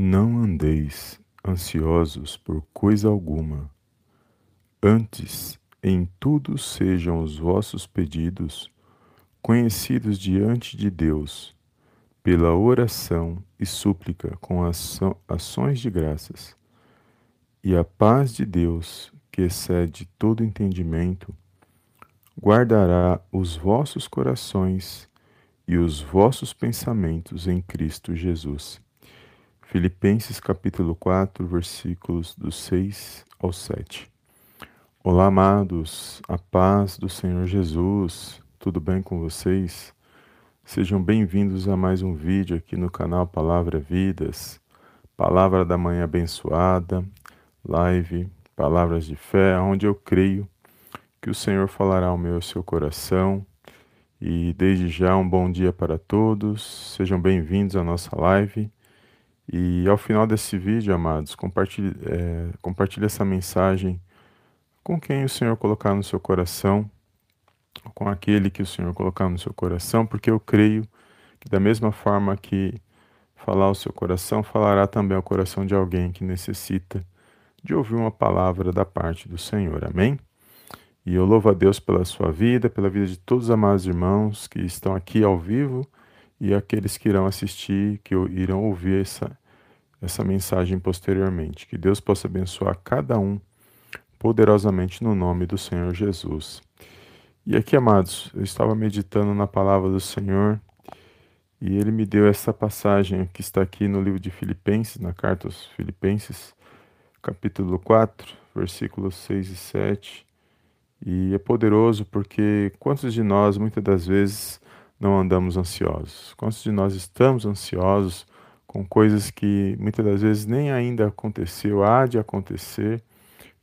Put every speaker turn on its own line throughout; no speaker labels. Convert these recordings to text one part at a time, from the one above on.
Não andeis ansiosos por coisa alguma. Antes, em tudo sejam os vossos pedidos conhecidos diante de Deus, pela oração e súplica com ações de graças. E a paz de Deus, que excede todo entendimento, guardará os vossos corações e os vossos pensamentos em Cristo Jesus. Filipenses capítulo 4, versículos do 6 ao 7. Olá, amados, a paz do Senhor Jesus, tudo bem com vocês? Sejam bem-vindos a mais um vídeo aqui no canal Palavra Vidas, Palavra da Manhã Abençoada, live, Palavras de Fé, onde eu creio que o Senhor falará ao meu e ao seu coração. E desde já um bom dia para todos, sejam bem-vindos à nossa live. E ao final desse vídeo, amados, compartilhe, é, compartilhe essa mensagem com quem o Senhor colocar no seu coração, com aquele que o Senhor colocar no seu coração, porque eu creio que da mesma forma que falar ao seu coração, falará também ao coração de alguém que necessita de ouvir uma palavra da parte do Senhor. Amém? E eu louvo a Deus pela sua vida, pela vida de todos os amados irmãos que estão aqui ao vivo e aqueles que irão assistir, que irão ouvir essa, essa mensagem posteriormente. Que Deus possa abençoar cada um poderosamente no nome do Senhor Jesus. E aqui, amados, eu estava meditando na palavra do Senhor e ele me deu essa passagem que está aqui no livro de Filipenses, na carta aos Filipenses, capítulo 4, versículos 6 e 7. E é poderoso porque quantos de nós muitas das vezes não andamos ansiosos? Quantos de nós estamos ansiosos com coisas que muitas das vezes nem ainda aconteceu, há de acontecer,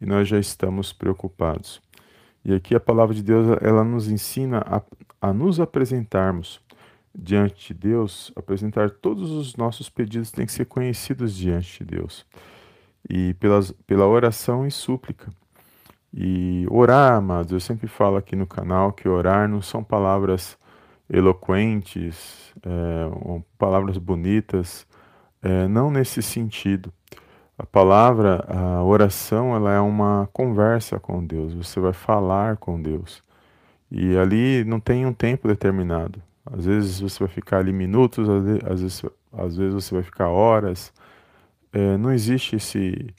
e nós já estamos preocupados. E aqui a palavra de Deus, ela nos ensina a, a nos apresentarmos diante de Deus, apresentar todos os nossos pedidos têm que ser conhecidos diante de Deus. E pelas, pela oração e súplica. E orar, amados, eu sempre falo aqui no canal que orar não são palavras eloquentes, é, palavras bonitas, é, não nesse sentido. A palavra, a oração, ela é uma conversa com Deus. Você vai falar com Deus. E ali não tem um tempo determinado. Às vezes você vai ficar ali minutos, às vezes, às vezes você vai ficar horas. É, não existe esse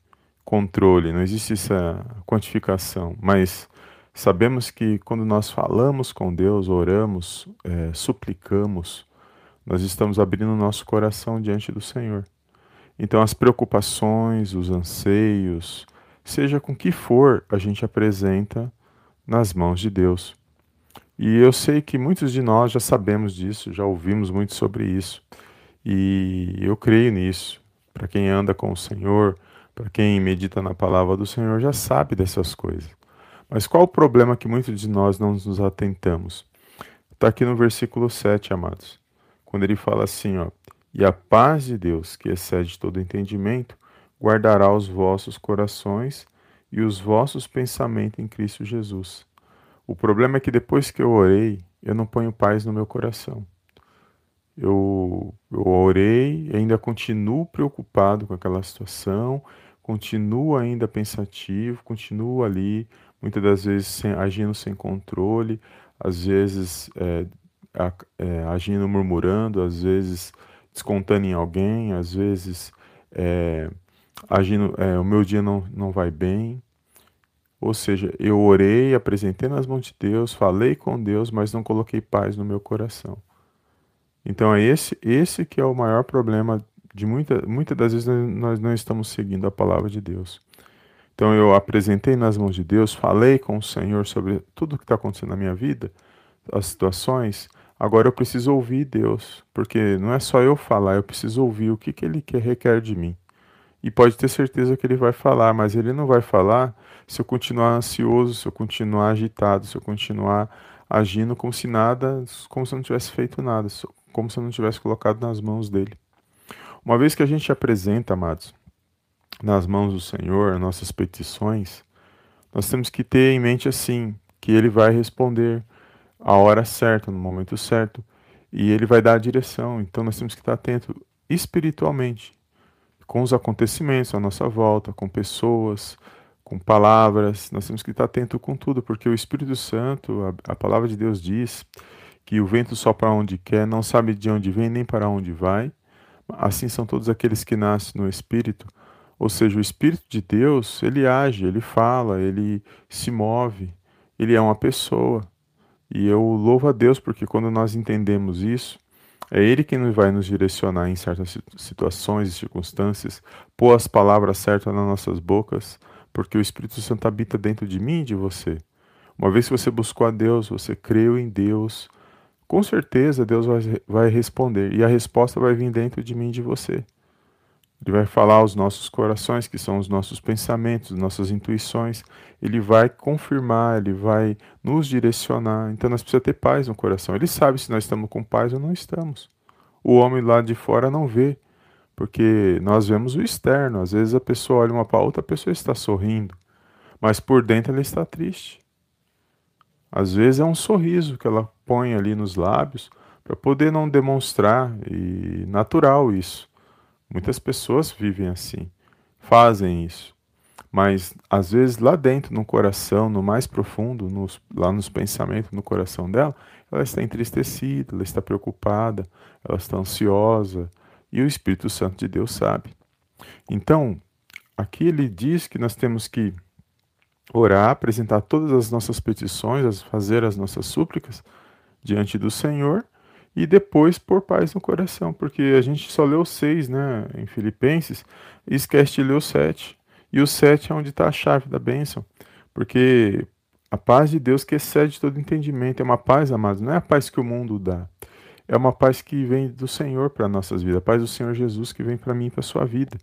controle, não existe essa quantificação. Mas sabemos que quando nós falamos com Deus, oramos, é, suplicamos, nós estamos abrindo o nosso coração diante do Senhor. Então, as preocupações, os anseios, seja com que for, a gente apresenta nas mãos de Deus. E eu sei que muitos de nós já sabemos disso, já ouvimos muito sobre isso. E eu creio nisso. Para quem anda com o Senhor, para quem medita na palavra do Senhor, já sabe dessas coisas. Mas qual o problema que muitos de nós não nos atentamos? Está aqui no versículo 7, amados quando ele fala assim, ó, e a paz de Deus, que excede todo entendimento, guardará os vossos corações e os vossos pensamentos em Cristo Jesus. O problema é que depois que eu orei, eu não ponho paz no meu coração. Eu, eu orei ainda continuo preocupado com aquela situação, continuo ainda pensativo, continuo ali, muitas das vezes sem, agindo sem controle, às vezes é, é, agindo murmurando, às vezes descontando em alguém, às vezes é, agindo, é, o meu dia não, não vai bem. Ou seja, eu orei, apresentei nas mãos de Deus, falei com Deus, mas não coloquei paz no meu coração. Então é esse, esse que é o maior problema de muita, muitas das vezes nós não estamos seguindo a palavra de Deus. Então eu apresentei nas mãos de Deus, falei com o Senhor sobre tudo o que está acontecendo na minha vida, as situações, Agora eu preciso ouvir Deus, porque não é só eu falar, eu preciso ouvir o que, que Ele quer, requer de mim. E pode ter certeza que Ele vai falar, mas Ele não vai falar se eu continuar ansioso, se eu continuar agitado, se eu continuar agindo como se nada, como se eu não tivesse feito nada, como se eu não tivesse colocado nas mãos dele. Uma vez que a gente apresenta, amados, nas mãos do Senhor nossas petições, nós temos que ter em mente assim, que Ele vai responder a hora certa, no momento certo, e ele vai dar a direção. Então nós temos que estar atento espiritualmente. com os acontecimentos à nossa volta, com pessoas, com palavras. Nós temos que estar atento com tudo, porque o Espírito Santo, a, a palavra de Deus diz que o vento sopra onde quer, não sabe de onde vem nem para onde vai. Assim são todos aqueles que nascem no Espírito. Ou seja, o Espírito de Deus, ele age, ele fala, ele se move, ele é uma pessoa. E eu louvo a Deus porque quando nós entendemos isso, é Ele quem vai nos direcionar em certas situações e circunstâncias, pôr as palavras certas nas nossas bocas, porque o Espírito Santo habita dentro de mim e de você. Uma vez que você buscou a Deus, você creu em Deus, com certeza Deus vai, vai responder e a resposta vai vir dentro de mim e de você. Ele vai falar aos nossos corações, que são os nossos pensamentos, nossas intuições. Ele vai confirmar, ele vai nos direcionar. Então nós precisamos ter paz no coração. Ele sabe se nós estamos com paz ou não estamos. O homem lá de fora não vê, porque nós vemos o externo. Às vezes a pessoa olha uma para a outra, a pessoa está sorrindo, mas por dentro ela está triste. Às vezes é um sorriso que ela põe ali nos lábios para poder não demonstrar, e natural isso. Muitas pessoas vivem assim, fazem isso. Mas às vezes lá dentro, no coração, no mais profundo, nos, lá nos pensamentos, no coração dela, ela está entristecida, ela está preocupada, ela está ansiosa, e o Espírito Santo de Deus sabe. Então, aqui ele diz que nós temos que orar, apresentar todas as nossas petições, fazer as nossas súplicas diante do Senhor e depois pôr paz no coração, porque a gente só leu seis, né, em Filipenses, e esquece de ler o sete. E o sete é onde está a chave da bênção, porque a paz de Deus que excede todo entendimento, é uma paz, amados, não é a paz que o mundo dá, é uma paz que vem do Senhor para nossas vidas, a paz do Senhor Jesus que vem para mim e para sua vida.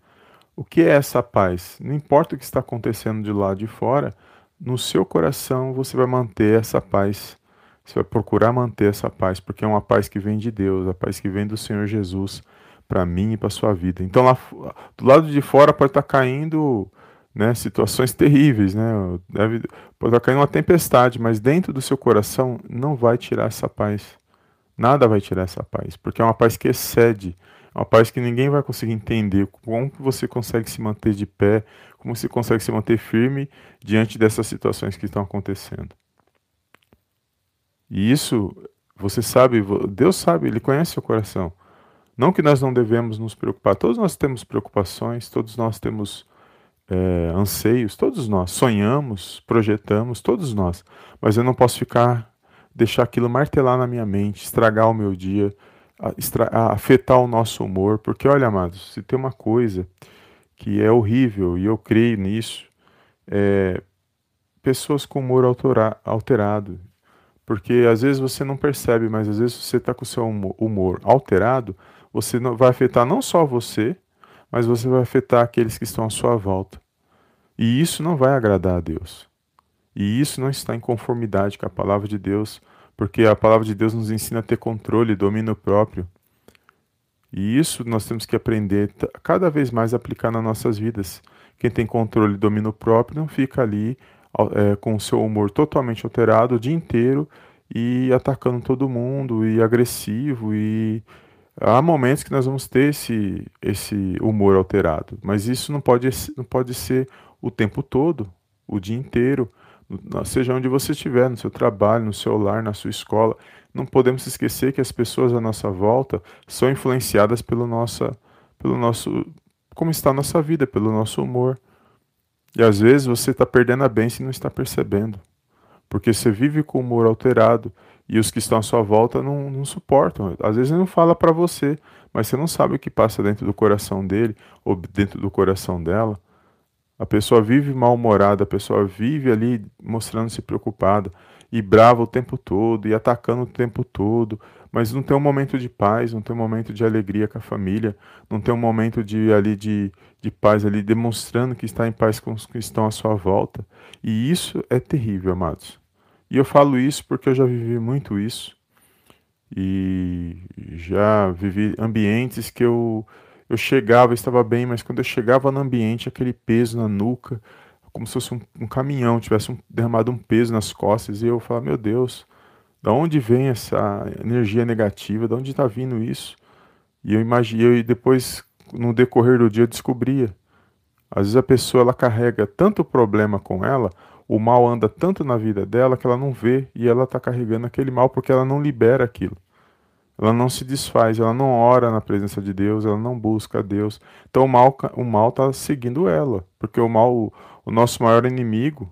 O que é essa paz? Não importa o que está acontecendo de lá de fora, no seu coração você vai manter essa paz você vai procurar manter essa paz, porque é uma paz que vem de Deus, a paz que vem do Senhor Jesus para mim e para sua vida. Então lá do lado de fora pode estar tá caindo, né, situações terríveis, né? Deve, pode estar tá caindo uma tempestade, mas dentro do seu coração não vai tirar essa paz. Nada vai tirar essa paz, porque é uma paz que excede, é uma paz que ninguém vai conseguir entender como você consegue se manter de pé, como você consegue se manter firme diante dessas situações que estão acontecendo. E isso, você sabe, Deus sabe, Ele conhece o coração. Não que nós não devemos nos preocupar, todos nós temos preocupações, todos nós temos é, anseios, todos nós sonhamos, projetamos, todos nós. Mas eu não posso ficar, deixar aquilo martelar na minha mente, estragar o meu dia, afetar o nosso humor, porque olha, amados, se tem uma coisa que é horrível e eu creio nisso, é pessoas com humor alterado. Porque às vezes você não percebe, mas às vezes você está com o seu humor alterado, você vai afetar não só você, mas você vai afetar aqueles que estão à sua volta. E isso não vai agradar a Deus. E isso não está em conformidade com a palavra de Deus, porque a palavra de Deus nos ensina a ter controle, domínio próprio. E isso nós temos que aprender cada vez mais a aplicar nas nossas vidas. Quem tem controle e domínio próprio não fica ali é, com o seu humor totalmente alterado o dia inteiro e atacando todo mundo e agressivo e há momentos que nós vamos ter esse, esse humor alterado, mas isso não pode, não pode ser o tempo todo, o dia inteiro, seja onde você estiver, no seu trabalho, no seu lar, na sua escola. Não podemos esquecer que as pessoas à nossa volta são influenciadas pelo, nossa, pelo nosso, como está a nossa vida, pelo nosso humor. E às vezes você está perdendo a bênção e não está percebendo. Porque você vive com o humor alterado e os que estão à sua volta não, não suportam. Às vezes ele não fala para você, mas você não sabe o que passa dentro do coração dele ou dentro do coração dela. A pessoa vive mal-humorada, a pessoa vive ali mostrando-se preocupada e brava o tempo todo e atacando o tempo todo, mas não tem um momento de paz, não tem um momento de alegria com a família, não tem um momento de ali de, de paz ali demonstrando que está em paz com os que estão à sua volta. E isso é terrível, amados. E eu falo isso porque eu já vivi muito isso. E já vivi ambientes que eu eu chegava, estava bem, mas quando eu chegava no ambiente, aquele peso na nuca, como se fosse um, um caminhão, tivesse um, derramado um peso nas costas, e eu falava, meu Deus, da onde vem essa energia negativa? Da onde está vindo isso? E eu imaginei, e depois, no decorrer do dia eu descobria. Às vezes a pessoa ela carrega tanto problema com ela, o mal anda tanto na vida dela que ela não vê e ela está carregando aquele mal porque ela não libera aquilo. Ela não se desfaz, ela não ora na presença de Deus, ela não busca a Deus. Então o mal o mal está seguindo ela, porque o mal, o, nosso maior inimigo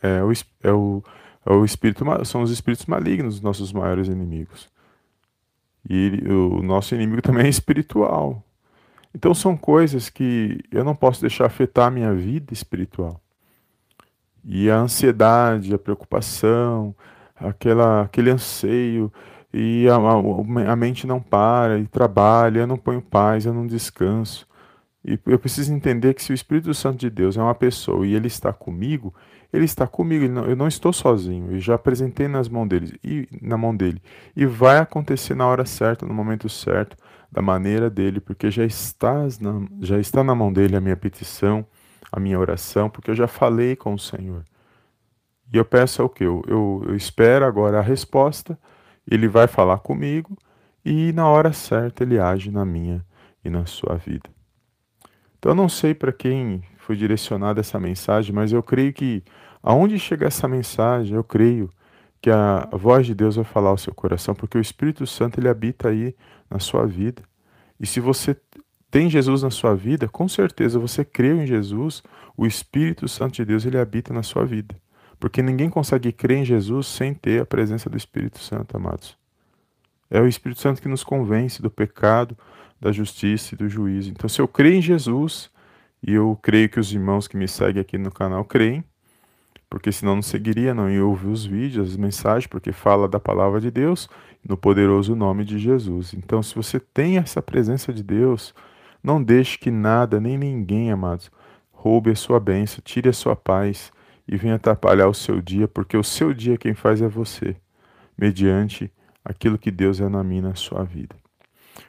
é o, é o, é o espírito, são os espíritos malignos, os nossos maiores inimigos. E o nosso inimigo também é espiritual. Então são coisas que eu não posso deixar afetar a minha vida espiritual. E a ansiedade, a preocupação, aquela, aquele anseio, e a, a, a mente não para, e trabalha, eu não ponho paz, eu não descanso. E eu preciso entender que se o Espírito Santo de Deus é uma pessoa e ele está comigo, ele está comigo, não, eu não estou sozinho, eu já apresentei nas mãos dele, e, na mão dele. E vai acontecer na hora certa, no momento certo, da maneira dele, porque já, estás na, já está na mão dele a minha petição, a minha oração, porque eu já falei com o Senhor. E eu peço ao que? Eu, eu, eu espero agora a resposta, ele vai falar comigo, e na hora certa ele age na minha e na sua vida. Então eu não sei para quem foi direcionada essa mensagem, mas eu creio que aonde chegar essa mensagem, eu creio que a voz de Deus vai falar ao seu coração, porque o Espírito Santo ele habita aí na sua vida. E se você tem Jesus na sua vida, com certeza você creu em Jesus, o Espírito Santo de Deus ele habita na sua vida. Porque ninguém consegue crer em Jesus sem ter a presença do Espírito Santo, amados. É o Espírito Santo que nos convence do pecado, da justiça e do juízo. Então, se eu creio em Jesus, e eu creio que os irmãos que me seguem aqui no canal creem, porque senão não seguiria, não ia ouvir os vídeos, as mensagens, porque fala da palavra de Deus no poderoso nome de Jesus. Então, se você tem essa presença de Deus, não deixe que nada, nem ninguém, amados, roube a sua bênção, tire a sua paz e venha atrapalhar o seu dia, porque o seu dia quem faz é você, mediante aquilo que Deus é na sua vida.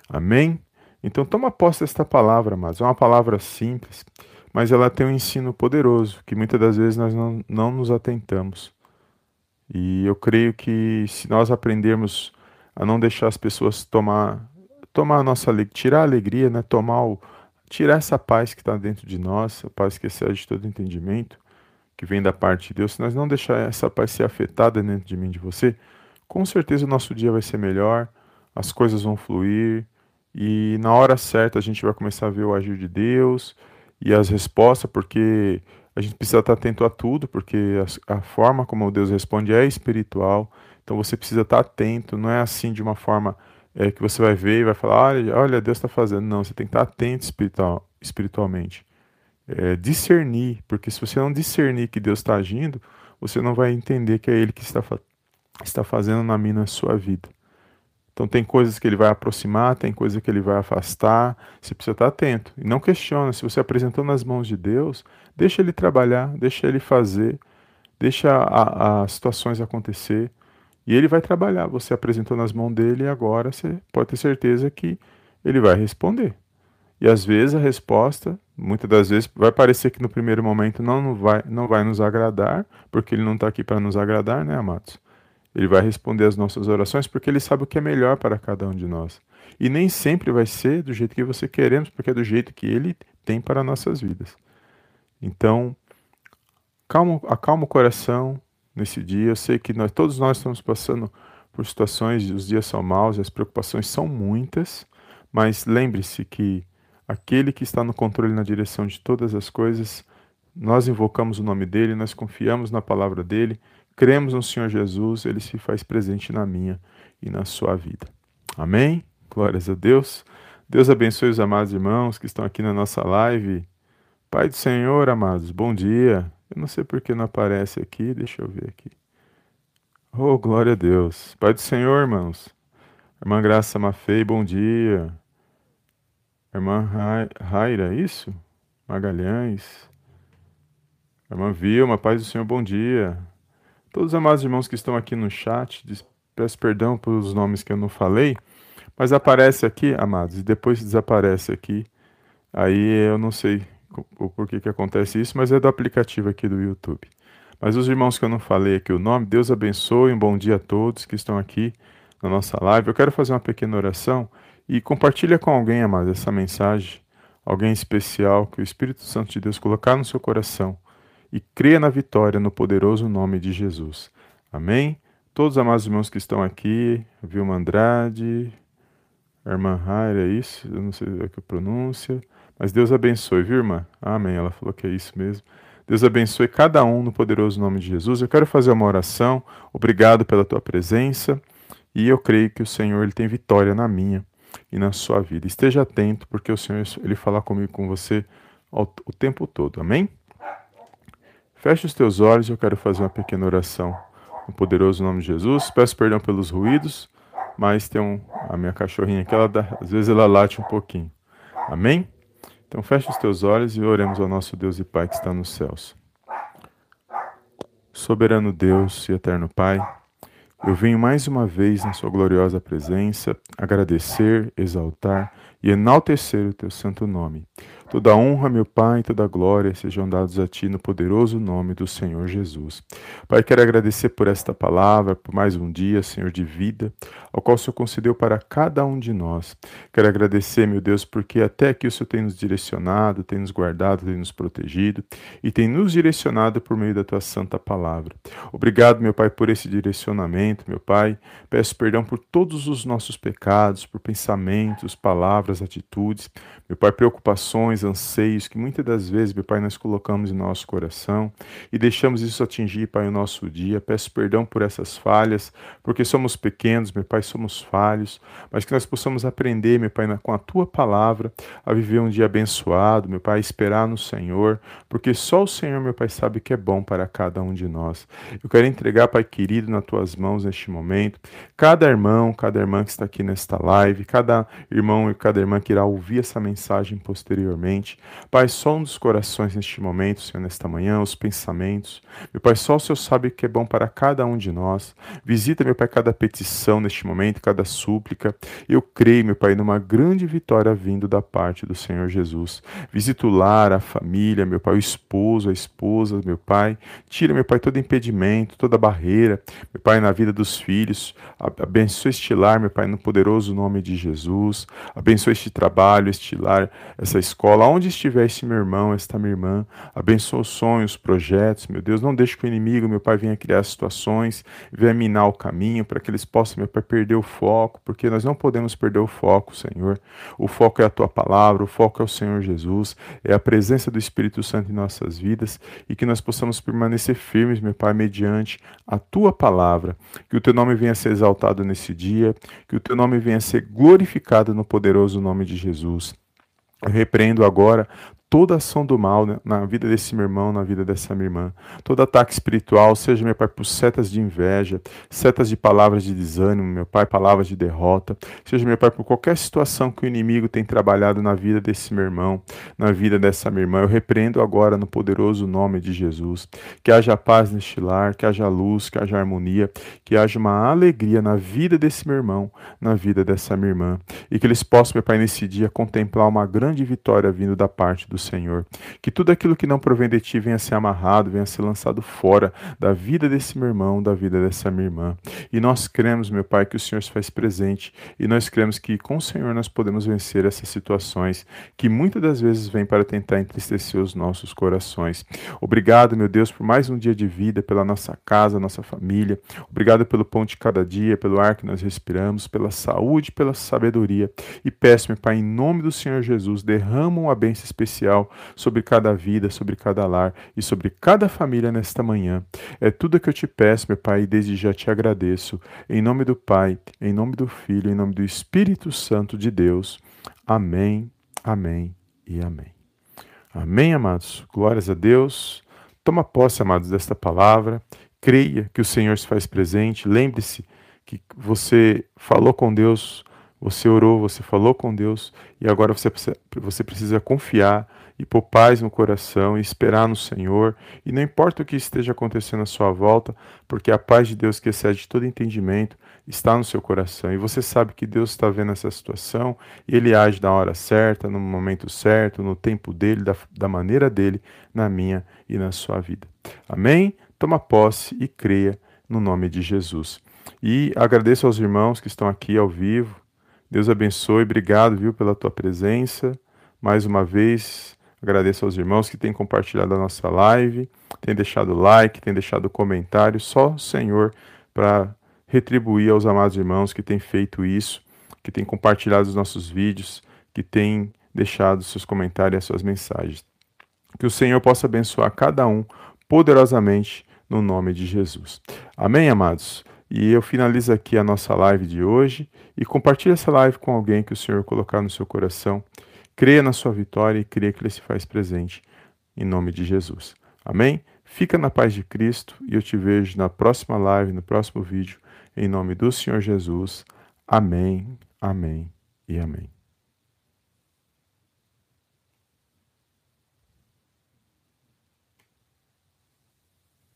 Amém? Então toma posse desta palavra, amados. É uma palavra simples, mas ela tem um ensino poderoso, que muitas das vezes nós não, não nos atentamos. E eu creio que se nós aprendermos a não deixar as pessoas tomar tomar a nossa tirar a alegria, né, tomar o tirar essa paz que está dentro de nós, a paz que excede todo entendimento, que vem da parte de Deus, se nós não deixar essa paz ser afetada dentro de mim, de você, com certeza o nosso dia vai ser melhor, as coisas vão fluir, e na hora certa a gente vai começar a ver o agir de Deus e as respostas, porque a gente precisa estar atento a tudo, porque a, a forma como Deus responde é espiritual. Então você precisa estar atento, não é assim de uma forma é, que você vai ver e vai falar, olha, olha Deus está fazendo. Não, você tem que estar atento espiritual, espiritualmente. É, discernir, porque se você não discernir que Deus está agindo, você não vai entender que é Ele que está, está fazendo na minha na sua vida. Então tem coisas que ele vai aproximar, tem coisas que ele vai afastar. Você precisa estar atento. E não questiona. Se você apresentou nas mãos de Deus, deixa ele trabalhar, deixa ele fazer, deixa as situações acontecer. E ele vai trabalhar. Você apresentou nas mãos dele e agora você pode ter certeza que ele vai responder. E às vezes a resposta, muitas das vezes, vai parecer que no primeiro momento não, não, vai, não vai nos agradar, porque ele não está aqui para nos agradar, né, amados? Ele vai responder às nossas orações porque ele sabe o que é melhor para cada um de nós. E nem sempre vai ser do jeito que você queremos, porque é do jeito que ele tem para nossas vidas. Então, calma, acalma o coração nesse dia. Eu sei que nós, todos nós estamos passando por situações, os dias são maus, as preocupações são muitas, mas lembre-se que aquele que está no controle na direção de todas as coisas, nós invocamos o nome dele, nós confiamos na palavra dele cremos no Senhor Jesus, ele se faz presente na minha e na sua vida. Amém? Glórias a Deus. Deus abençoe os amados irmãos que estão aqui na nossa live. Pai do Senhor, amados, bom dia. Eu não sei por que não aparece aqui, deixa eu ver aqui. Oh, glória a Deus. Pai do Senhor, irmãos. Irmã Graça Mafei, bom dia. Irmã Raira, é isso? Magalhães. Irmã Vilma, paz do Senhor, bom dia. Todos os amados irmãos que estão aqui no chat, peço perdão pelos nomes que eu não falei, mas aparece aqui, amados, e depois desaparece aqui. Aí eu não sei o porquê que acontece isso, mas é do aplicativo aqui do YouTube. Mas os irmãos que eu não falei aqui o nome, Deus abençoe, um bom dia a todos que estão aqui na nossa live. Eu quero fazer uma pequena oração e compartilha com alguém, amados, essa mensagem. alguém especial que o Espírito Santo de Deus colocar no seu coração e creia na vitória no poderoso nome de Jesus. Amém? Todos os amados irmãos que estão aqui, Vilma Andrade, irmã Raira, é isso? Eu não sei a que pronúncia, mas Deus abençoe, viu, irmã? Amém. Ela falou que é isso mesmo. Deus abençoe cada um no poderoso nome de Jesus. Eu quero fazer uma oração. Obrigado pela tua presença. E eu creio que o Senhor ele tem vitória na minha e na sua vida. Esteja atento, porque o Senhor ele fala comigo com você o tempo todo. Amém? Feche os teus olhos, eu quero fazer uma pequena oração no poderoso nome de Jesus. Peço perdão pelos ruídos, mas tem um, a minha cachorrinha aqui, ela dá, às vezes ela late um pouquinho. Amém? Então feche os teus olhos e oremos ao nosso Deus e Pai que está nos céus. Soberano Deus e eterno Pai, eu venho mais uma vez na Sua gloriosa presença agradecer, exaltar e enaltecer o Teu santo nome. Toda honra, meu Pai, toda glória sejam dados a Ti no poderoso nome do Senhor Jesus. Pai, quero agradecer por esta palavra, por mais um dia, Senhor, de vida, ao qual o Senhor concedeu para cada um de nós. Quero agradecer, meu Deus, porque até aqui o Senhor tem nos direcionado, tem nos guardado, tem nos protegido e tem nos direcionado por meio da Tua santa palavra. Obrigado, meu Pai, por esse direcionamento, meu Pai. Peço perdão por todos os nossos pecados, por pensamentos, palavras, atitudes, meu Pai, preocupações anseios que muitas das vezes, meu Pai, nós colocamos em nosso coração e deixamos isso atingir, Pai, o nosso dia. Peço perdão por essas falhas, porque somos pequenos, meu Pai, somos falhos, mas que nós possamos aprender, meu Pai, com a Tua palavra, a viver um dia abençoado, meu Pai, esperar no Senhor, porque só o Senhor, meu Pai, sabe que é bom para cada um de nós. Eu quero entregar, Pai querido, nas Tuas mãos neste momento, cada irmão, cada irmã que está aqui nesta live, cada irmão e cada irmã que irá ouvir essa mensagem posteriormente mente. Pai, som dos corações neste momento, Senhor, nesta manhã, os pensamentos. Meu Pai, só o Senhor sabe o que é bom para cada um de nós. Visita, meu Pai, cada petição neste momento, cada súplica. Eu creio, meu Pai, numa grande vitória vindo da parte do Senhor Jesus. Visita o lar, a família, meu Pai, o esposo, a esposa, meu Pai. Tira, meu Pai, todo impedimento, toda barreira, meu Pai, na vida dos filhos. Abençoa este lar, meu Pai, no poderoso nome de Jesus. Abençoa este trabalho, este lar, essa escola escola, onde estiver esse meu irmão, esta minha irmã, abençoa os sonhos, os projetos, meu Deus, não deixe que o inimigo, meu Pai, venha criar situações, venha minar o caminho, para que eles possam, meu Pai, perder o foco, porque nós não podemos perder o foco, Senhor. O foco é a Tua palavra, o foco é o Senhor Jesus, é a presença do Espírito Santo em nossas vidas e que nós possamos permanecer firmes, meu Pai, mediante a Tua palavra. Que o Teu nome venha a ser exaltado nesse dia, que o Teu nome venha a ser glorificado no poderoso nome de Jesus. Repreendo agora toda ação do mal né, na vida desse meu irmão, na vida dessa minha irmã. Todo ataque espiritual, seja, meu Pai, por setas de inveja, setas de palavras de desânimo, meu Pai, palavras de derrota. Seja, meu Pai, por qualquer situação que o inimigo tem trabalhado na vida desse meu irmão, na vida dessa minha irmã. Eu repreendo agora no poderoso nome de Jesus. Que haja paz neste lar, que haja luz, que haja harmonia, que haja uma alegria na vida desse meu irmão, na vida dessa minha irmã. E que eles possam, meu Pai, nesse dia contemplar uma grande vitória vindo da parte do do Senhor. Que tudo aquilo que não provém de ti venha ser amarrado, venha a ser lançado fora da vida desse meu irmão, da vida dessa minha irmã. E nós cremos, meu Pai, que o Senhor se faz presente e nós cremos que com o Senhor nós podemos vencer essas situações que muitas das vezes vêm para tentar entristecer os nossos corações. Obrigado, meu Deus, por mais um dia de vida, pela nossa casa, nossa família. Obrigado pelo pão de cada dia, pelo ar que nós respiramos, pela saúde, pela sabedoria. E peço, meu Pai, em nome do Senhor Jesus, derrama uma bênção especial especial sobre cada vida, sobre cada lar e sobre cada família nesta manhã. É tudo que eu te peço, meu Pai, e desde já te agradeço. Em nome do Pai, em nome do Filho, em nome do Espírito Santo de Deus. Amém, amém e amém. Amém, amados. Glórias a Deus. Toma posse, amados, desta palavra. Creia que o Senhor se faz presente. Lembre-se que você falou com Deus, você orou, você falou com Deus e agora você precisa, você precisa confiar e pôr paz no coração e esperar no Senhor. E não importa o que esteja acontecendo à sua volta, porque a paz de Deus que excede todo entendimento está no seu coração. E você sabe que Deus está vendo essa situação e Ele age na hora certa, no momento certo, no tempo dele, da, da maneira dele, na minha e na sua vida. Amém? Toma posse e creia no nome de Jesus. E agradeço aos irmãos que estão aqui ao vivo. Deus abençoe, obrigado, viu, pela tua presença. Mais uma vez, agradeço aos irmãos que têm compartilhado a nossa live, têm deixado like, têm deixado comentário. Só o Senhor para retribuir aos amados irmãos que têm feito isso, que têm compartilhado os nossos vídeos, que têm deixado seus comentários e as suas mensagens. Que o Senhor possa abençoar cada um poderosamente no nome de Jesus. Amém, amados? E eu finalizo aqui a nossa live de hoje e compartilhe essa live com alguém que o Senhor colocar no seu coração. Creia na sua vitória e creia que Ele se faz presente em nome de Jesus. Amém? Fica na paz de Cristo e eu te vejo na próxima live, no próximo vídeo, em nome do Senhor Jesus. Amém, amém e amém.